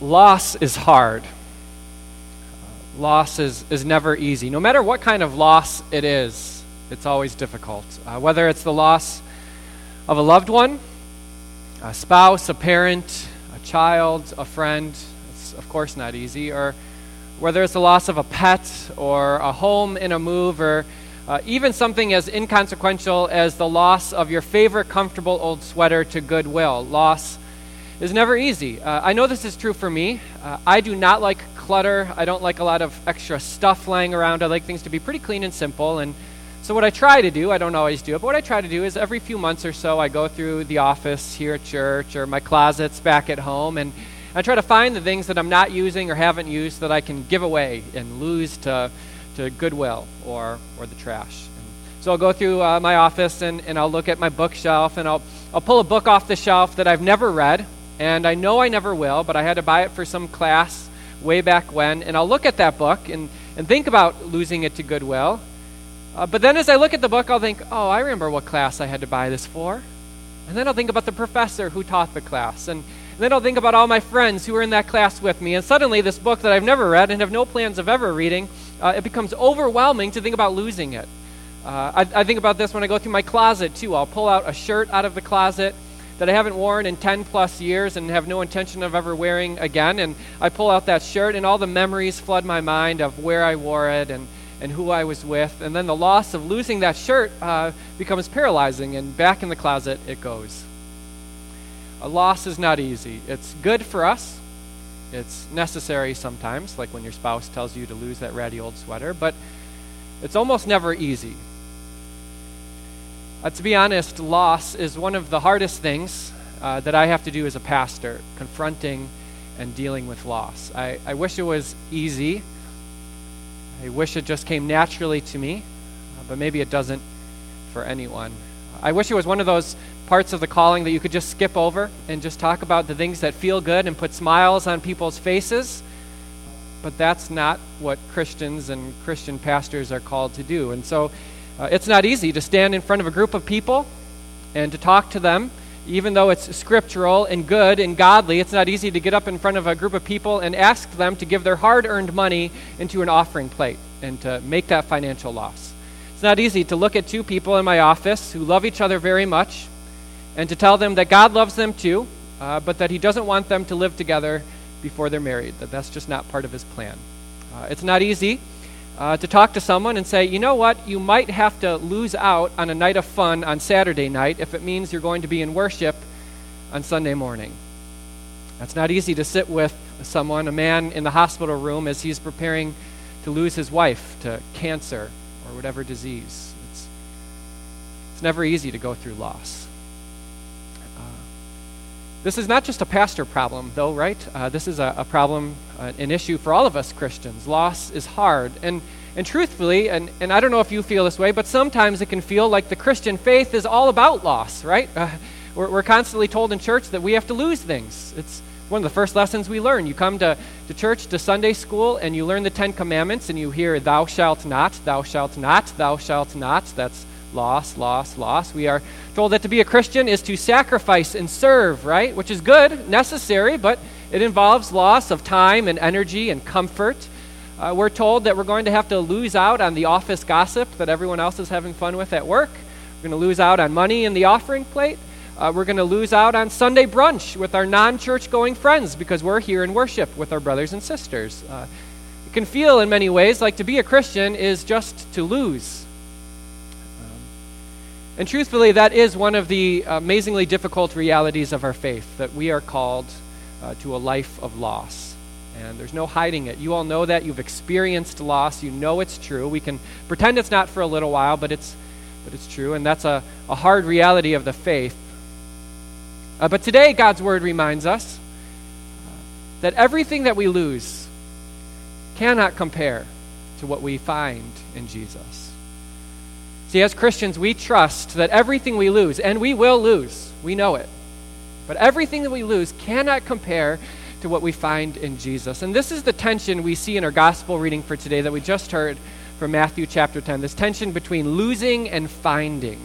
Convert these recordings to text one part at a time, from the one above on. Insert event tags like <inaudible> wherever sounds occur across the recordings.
loss is hard. Loss is, is never easy. No matter what kind of loss it is, it's always difficult. Uh, whether it's the loss of a loved one, a spouse, a parent, a child, a friend, it's of course not easy, or whether it's the loss of a pet or a home in a move, or uh, even something as inconsequential as the loss of your favorite comfortable old sweater to Goodwill. Loss is never easy. Uh, I know this is true for me. Uh, I do not like clutter. I don't like a lot of extra stuff lying around. I like things to be pretty clean and simple. And so, what I try to do, I don't always do it, but what I try to do is every few months or so, I go through the office here at church or my closets back at home, and I try to find the things that I'm not using or haven't used that I can give away and lose to, to Goodwill or, or the trash. So, I'll go through uh, my office and, and I'll look at my bookshelf and I'll, I'll pull a book off the shelf that I've never read and I know I never will, but I had to buy it for some class way back when. And I'll look at that book and, and think about losing it to Goodwill. Uh, but then as I look at the book, I'll think, oh, I remember what class I had to buy this for. And then I'll think about the professor who taught the class. And, and then I'll think about all my friends who were in that class with me. And suddenly, this book that I've never read and have no plans of ever reading, uh, it becomes overwhelming to think about losing it. Uh, I, I think about this when I go through my closet, too. I'll pull out a shirt out of the closet that I haven't worn in 10 plus years and have no intention of ever wearing again. And I pull out that shirt, and all the memories flood my mind of where I wore it and, and who I was with. And then the loss of losing that shirt uh, becomes paralyzing, and back in the closet it goes. A loss is not easy. It's good for us. It's necessary sometimes, like when your spouse tells you to lose that ratty old sweater, but it's almost never easy. Uh, to be honest, loss is one of the hardest things uh, that I have to do as a pastor, confronting and dealing with loss. I, I wish it was easy. I wish it just came naturally to me, uh, but maybe it doesn't for anyone. I wish it was one of those parts of the calling that you could just skip over and just talk about the things that feel good and put smiles on people's faces. But that's not what Christians and Christian pastors are called to do. And so uh, it's not easy to stand in front of a group of people and to talk to them, even though it's scriptural and good and godly. It's not easy to get up in front of a group of people and ask them to give their hard earned money into an offering plate and to make that financial loss. It's not easy to look at two people in my office who love each other very much and to tell them that God loves them too, uh, but that He doesn't want them to live together before they're married, that that's just not part of His plan. Uh, it's not easy uh, to talk to someone and say, you know what, you might have to lose out on a night of fun on Saturday night if it means you're going to be in worship on Sunday morning. That's not easy to sit with someone, a man in the hospital room, as he's preparing to lose his wife to cancer or whatever disease. It's, it's never easy to go through loss. This is not just a pastor problem, though, right? Uh, this is a, a problem uh, an issue for all of us Christians. Loss is hard. And, and truthfully, and, and I don't know if you feel this way, but sometimes it can feel like the Christian faith is all about loss, right? Uh, we're, we're constantly told in church that we have to lose things. It's one of the first lessons we learn. You come to, to church, to Sunday school, and you learn the Ten Commandments, and you hear, Thou shalt not, thou shalt not, thou shalt not. That's loss, loss, loss. We are told that to be a Christian is to sacrifice and serve, right? Which is good, necessary, but it involves loss of time and energy and comfort. Uh, we're told that we're going to have to lose out on the office gossip that everyone else is having fun with at work. We're going to lose out on money in the offering plate. Uh, we're going to lose out on Sunday brunch with our non church going friends because we're here in worship with our brothers and sisters. Uh, it can feel in many ways like to be a Christian is just to lose. And truthfully, that is one of the amazingly difficult realities of our faith that we are called uh, to a life of loss. And there's no hiding it. You all know that. You've experienced loss. You know it's true. We can pretend it's not for a little while, but it's, but it's true. And that's a, a hard reality of the faith. Uh, but today, God's word reminds us uh, that everything that we lose cannot compare to what we find in Jesus. See, as Christians, we trust that everything we lose, and we will lose, we know it, but everything that we lose cannot compare to what we find in Jesus. And this is the tension we see in our gospel reading for today that we just heard from Matthew chapter 10 this tension between losing and finding.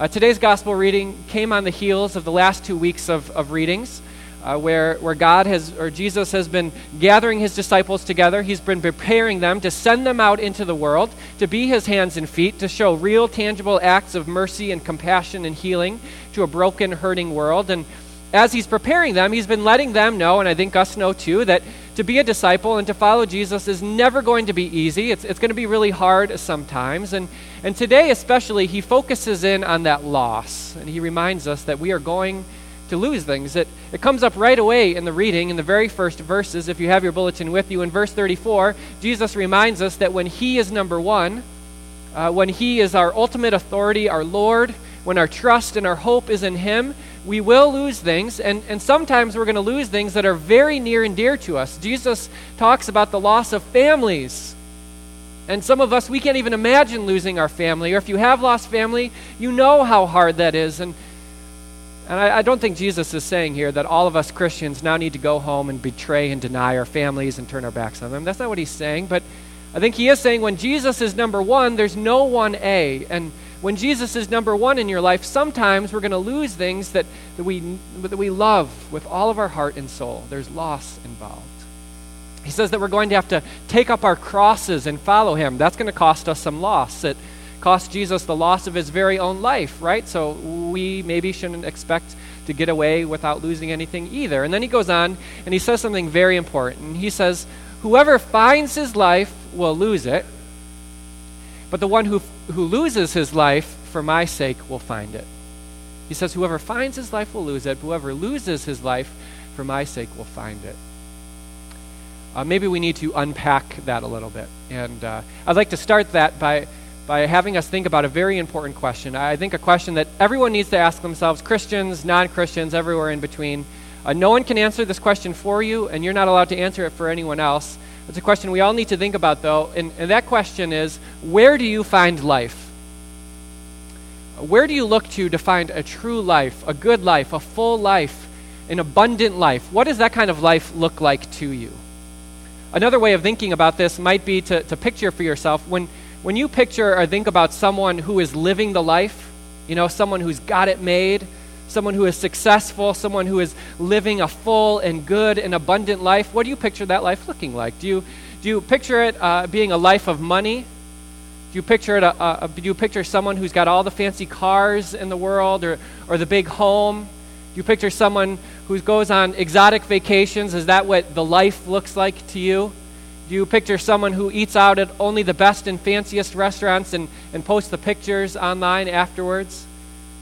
Uh, today's gospel reading came on the heels of the last two weeks of, of readings uh, where, where God has, or Jesus has been gathering his disciples together. He's been preparing them to send them out into the world, to be his hands and feet, to show real, tangible acts of mercy and compassion and healing to a broken, hurting world. And as he's preparing them, he's been letting them know, and I think us know too, that to be a disciple and to follow Jesus is never going to be easy. It's, it's going to be really hard sometimes. And, and today, especially, he focuses in on that loss. And he reminds us that we are going to lose things. It, it comes up right away in the reading, in the very first verses. If you have your bulletin with you, in verse 34, Jesus reminds us that when He is number one, uh, when He is our ultimate authority, our Lord, when our trust and our hope is in Him, we will lose things, and, and sometimes we're going to lose things that are very near and dear to us. Jesus talks about the loss of families. And some of us, we can't even imagine losing our family. Or if you have lost family, you know how hard that is. And and I, I, don't think Jesus is saying here that all of us Christians now need to go home and betray and deny our families and turn our backs on them. That's not what he's saying. But I think he is saying when Jesus is number one, there's no one A. And when Jesus is number one in your life, sometimes we're going to lose things that, that, we, that we love with all of our heart and soul. There's loss involved. He says that we're going to have to take up our crosses and follow him. That's going to cost us some loss. It, cost Jesus the loss of his very own life, right? So we maybe shouldn't expect to get away without losing anything either. And then he goes on and he says something very important. He says, Whoever finds his life will lose it, but the one who, who loses his life for my sake will find it. He says, Whoever finds his life will lose it, whoever loses his life for my sake will find it. Uh, maybe we need to unpack that a little bit. And uh, I'd like to start that by by having us think about a very important question. I think a question that everyone needs to ask themselves Christians, non Christians, everywhere in between. Uh, no one can answer this question for you, and you're not allowed to answer it for anyone else. It's a question we all need to think about, though, and, and that question is where do you find life? Where do you look to to find a true life, a good life, a full life, an abundant life? What does that kind of life look like to you? Another way of thinking about this might be to, to picture for yourself when when you picture or think about someone who is living the life, you know, someone who's got it made, someone who is successful, someone who is living a full and good and abundant life, what do you picture that life looking like? Do you, do you picture it uh, being a life of money? Do you picture it? A, a, do you picture someone who's got all the fancy cars in the world, or, or the big home? Do you picture someone who goes on exotic vacations? Is that what the life looks like to you? Do you picture someone who eats out at only the best and fanciest restaurants and, and posts the pictures online afterwards?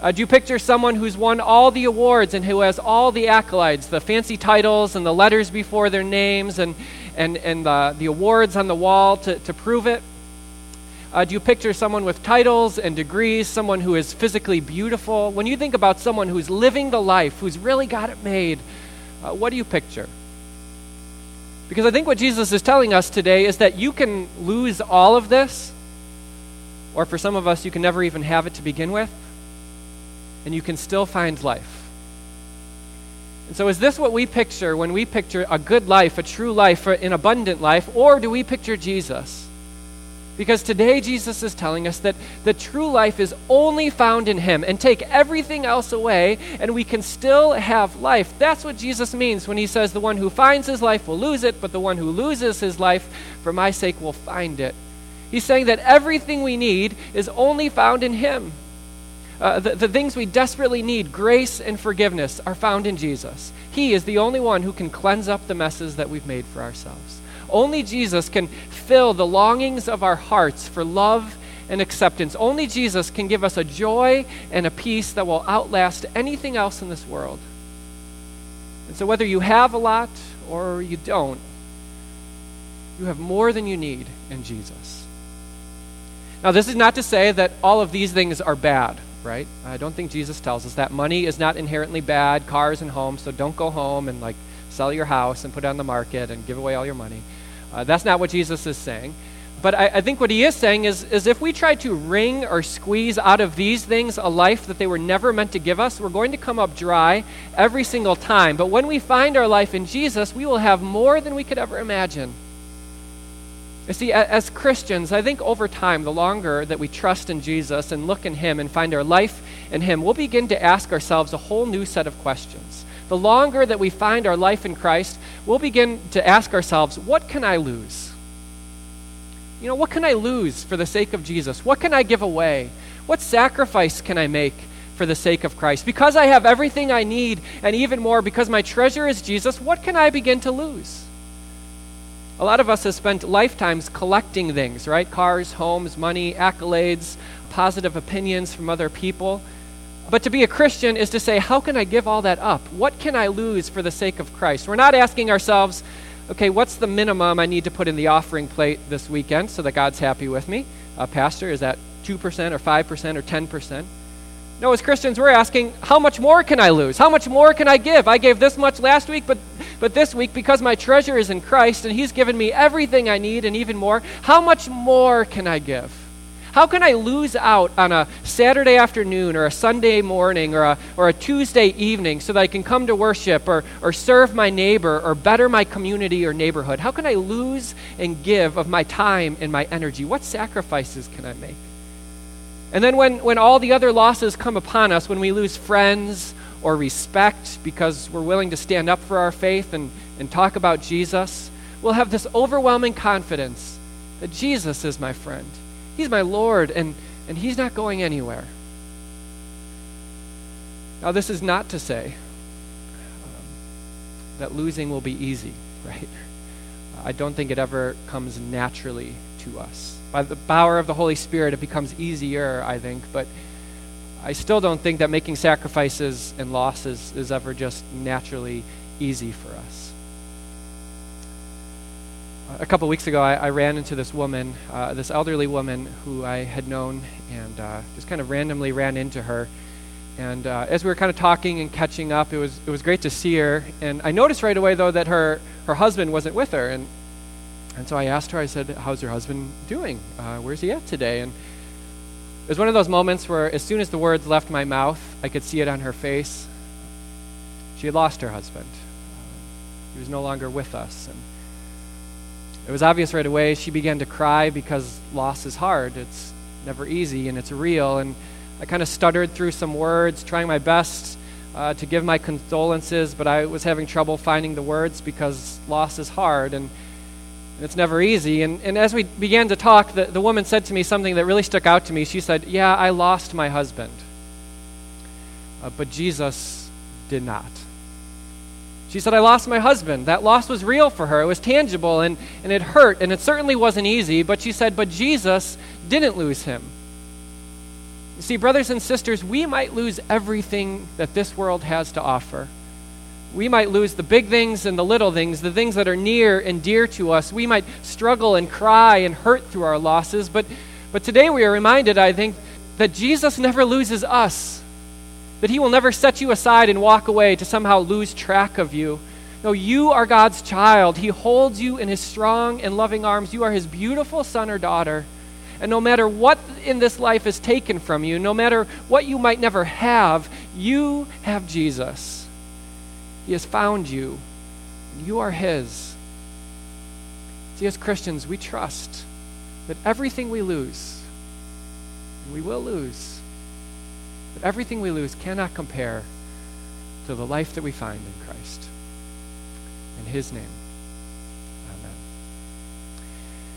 Uh, do you picture someone who's won all the awards and who has all the accolades, the fancy titles and the letters before their names and, and, and the, the awards on the wall to, to prove it? Uh, do you picture someone with titles and degrees, someone who is physically beautiful? When you think about someone who's living the life, who's really got it made, uh, what do you picture? Because I think what Jesus is telling us today is that you can lose all of this, or for some of us, you can never even have it to begin with, and you can still find life. And so, is this what we picture when we picture a good life, a true life, an abundant life, or do we picture Jesus? Because today Jesus is telling us that the true life is only found in Him and take everything else away and we can still have life. That's what Jesus means when He says, The one who finds his life will lose it, but the one who loses his life for my sake will find it. He's saying that everything we need is only found in Him. Uh, the, the things we desperately need, grace and forgiveness, are found in Jesus. He is the only one who can cleanse up the messes that we've made for ourselves. Only Jesus can fill the longings of our hearts for love and acceptance. Only Jesus can give us a joy and a peace that will outlast anything else in this world. And so, whether you have a lot or you don't, you have more than you need in Jesus. Now, this is not to say that all of these things are bad, right? I don't think Jesus tells us that. Money is not inherently bad, cars and homes, so don't go home and like sell your house and put it on the market and give away all your money. Uh, that's not what Jesus is saying. But I, I, think what he is saying is, is if we try to wring or squeeze out of these things a life that they were never meant to give us, we're going to come up dry every single time. But when we find our life in Jesus, we will have more than we could ever imagine. You see, as Christians, I think over time, the longer that we trust in Jesus and look in Him and find our life in Him, we'll begin to ask ourselves a whole new set of questions the longer that we find our life in Christ, we'll begin to ask ourselves, what can I lose? You know, what can I lose for the sake of Jesus? What can I give away? What sacrifice can I make for the sake of Christ? Because I have everything I need, and even more, because my treasure is Jesus, what can I begin to lose? A lot of us have spent lifetimes collecting things, right? Cars, homes, money, accolades, positive opinions from other people. But to be a Christian is to say, how can I give all that up? What can I lose for the sake of Christ? We're not asking ourselves, okay, what's the minimum I need to put in the offering plate this weekend so that God's happy with me? Uh, Pastor, is that 2% or 5% or 10%? No, as Christians, we're asking, how much more can I lose? How much more can I give? I gave this much last week, but, but this week, because my treasure is in Christ and He's given me everything I need and even more, how much more can I give? How can I lose out on a Saturday afternoon or a Sunday morning or a, or a Tuesday evening so that I can come to worship or, or serve my neighbor or better my community or neighborhood? How can I lose and give of my time and my energy? What sacrifices can I make? And then when, when all the other losses come upon us, when we lose friends or respect because we're willing to stand up for our faith and, and talk about Jesus, we'll have this overwhelming confidence that Jesus is my friend. He's my Lord, and, and He's not going anywhere. Now, this is not to say um, that losing will be easy, <laughs> right? I don't think it ever comes naturally to us. By the power of the Holy Spirit, it becomes easier, I think, but I still don't think that making sacrifices and losses is ever just naturally easy for us. A couple weeks ago, I, I, ran into this woman, uh, this elderly woman who I had known, and uh, just kind of randomly ran into her. And uh, as we were kind of talking and catching up, it was it was great to see her. And I noticed right away, though, that her her husband wasn't with her. And and so I asked her, I said, How's your husband doing? Uh, where's he at today? And it was one of those moments where, as soon as the words left my mouth, I could see it on her face. She had lost her husband. he was no longer with us. And it was obvious right away. She began to cry because loss is hard. It's never easy and it's real. And I kind of stuttered through some words, trying my best uh, to give my condolences, but I was having trouble finding the words because loss is hard. And it's never easy. And, and as we began to talk, the, the woman said to me something that really stuck out to me. She said, Yeah, I lost my husband. Uh, but Jesus did not. She said, I lost my husband. That loss was real for her. It was tangible and, and it hurt, and it certainly wasn't easy. But she said, But Jesus didn't lose him. You see, brothers and sisters, we might lose everything that this world has to offer we might lose the big things and the little things, the things that are near and dear to us. We might struggle and cry and hurt through our losses. But, but today we are reminded, I think, that Jesus never loses us, that he will never set you aside and walk away to somehow lose track of you. No, you are God's child. He holds you in his strong and loving arms. You are his beautiful son or daughter. And no matter what in this life is taken from you, no matter what you might never have, you have Jesus. He has found you. You are His. See, as Christians, we trust that everything we lose, we will lose, but everything we lose cannot compare to the life that we find in Christ. In His name.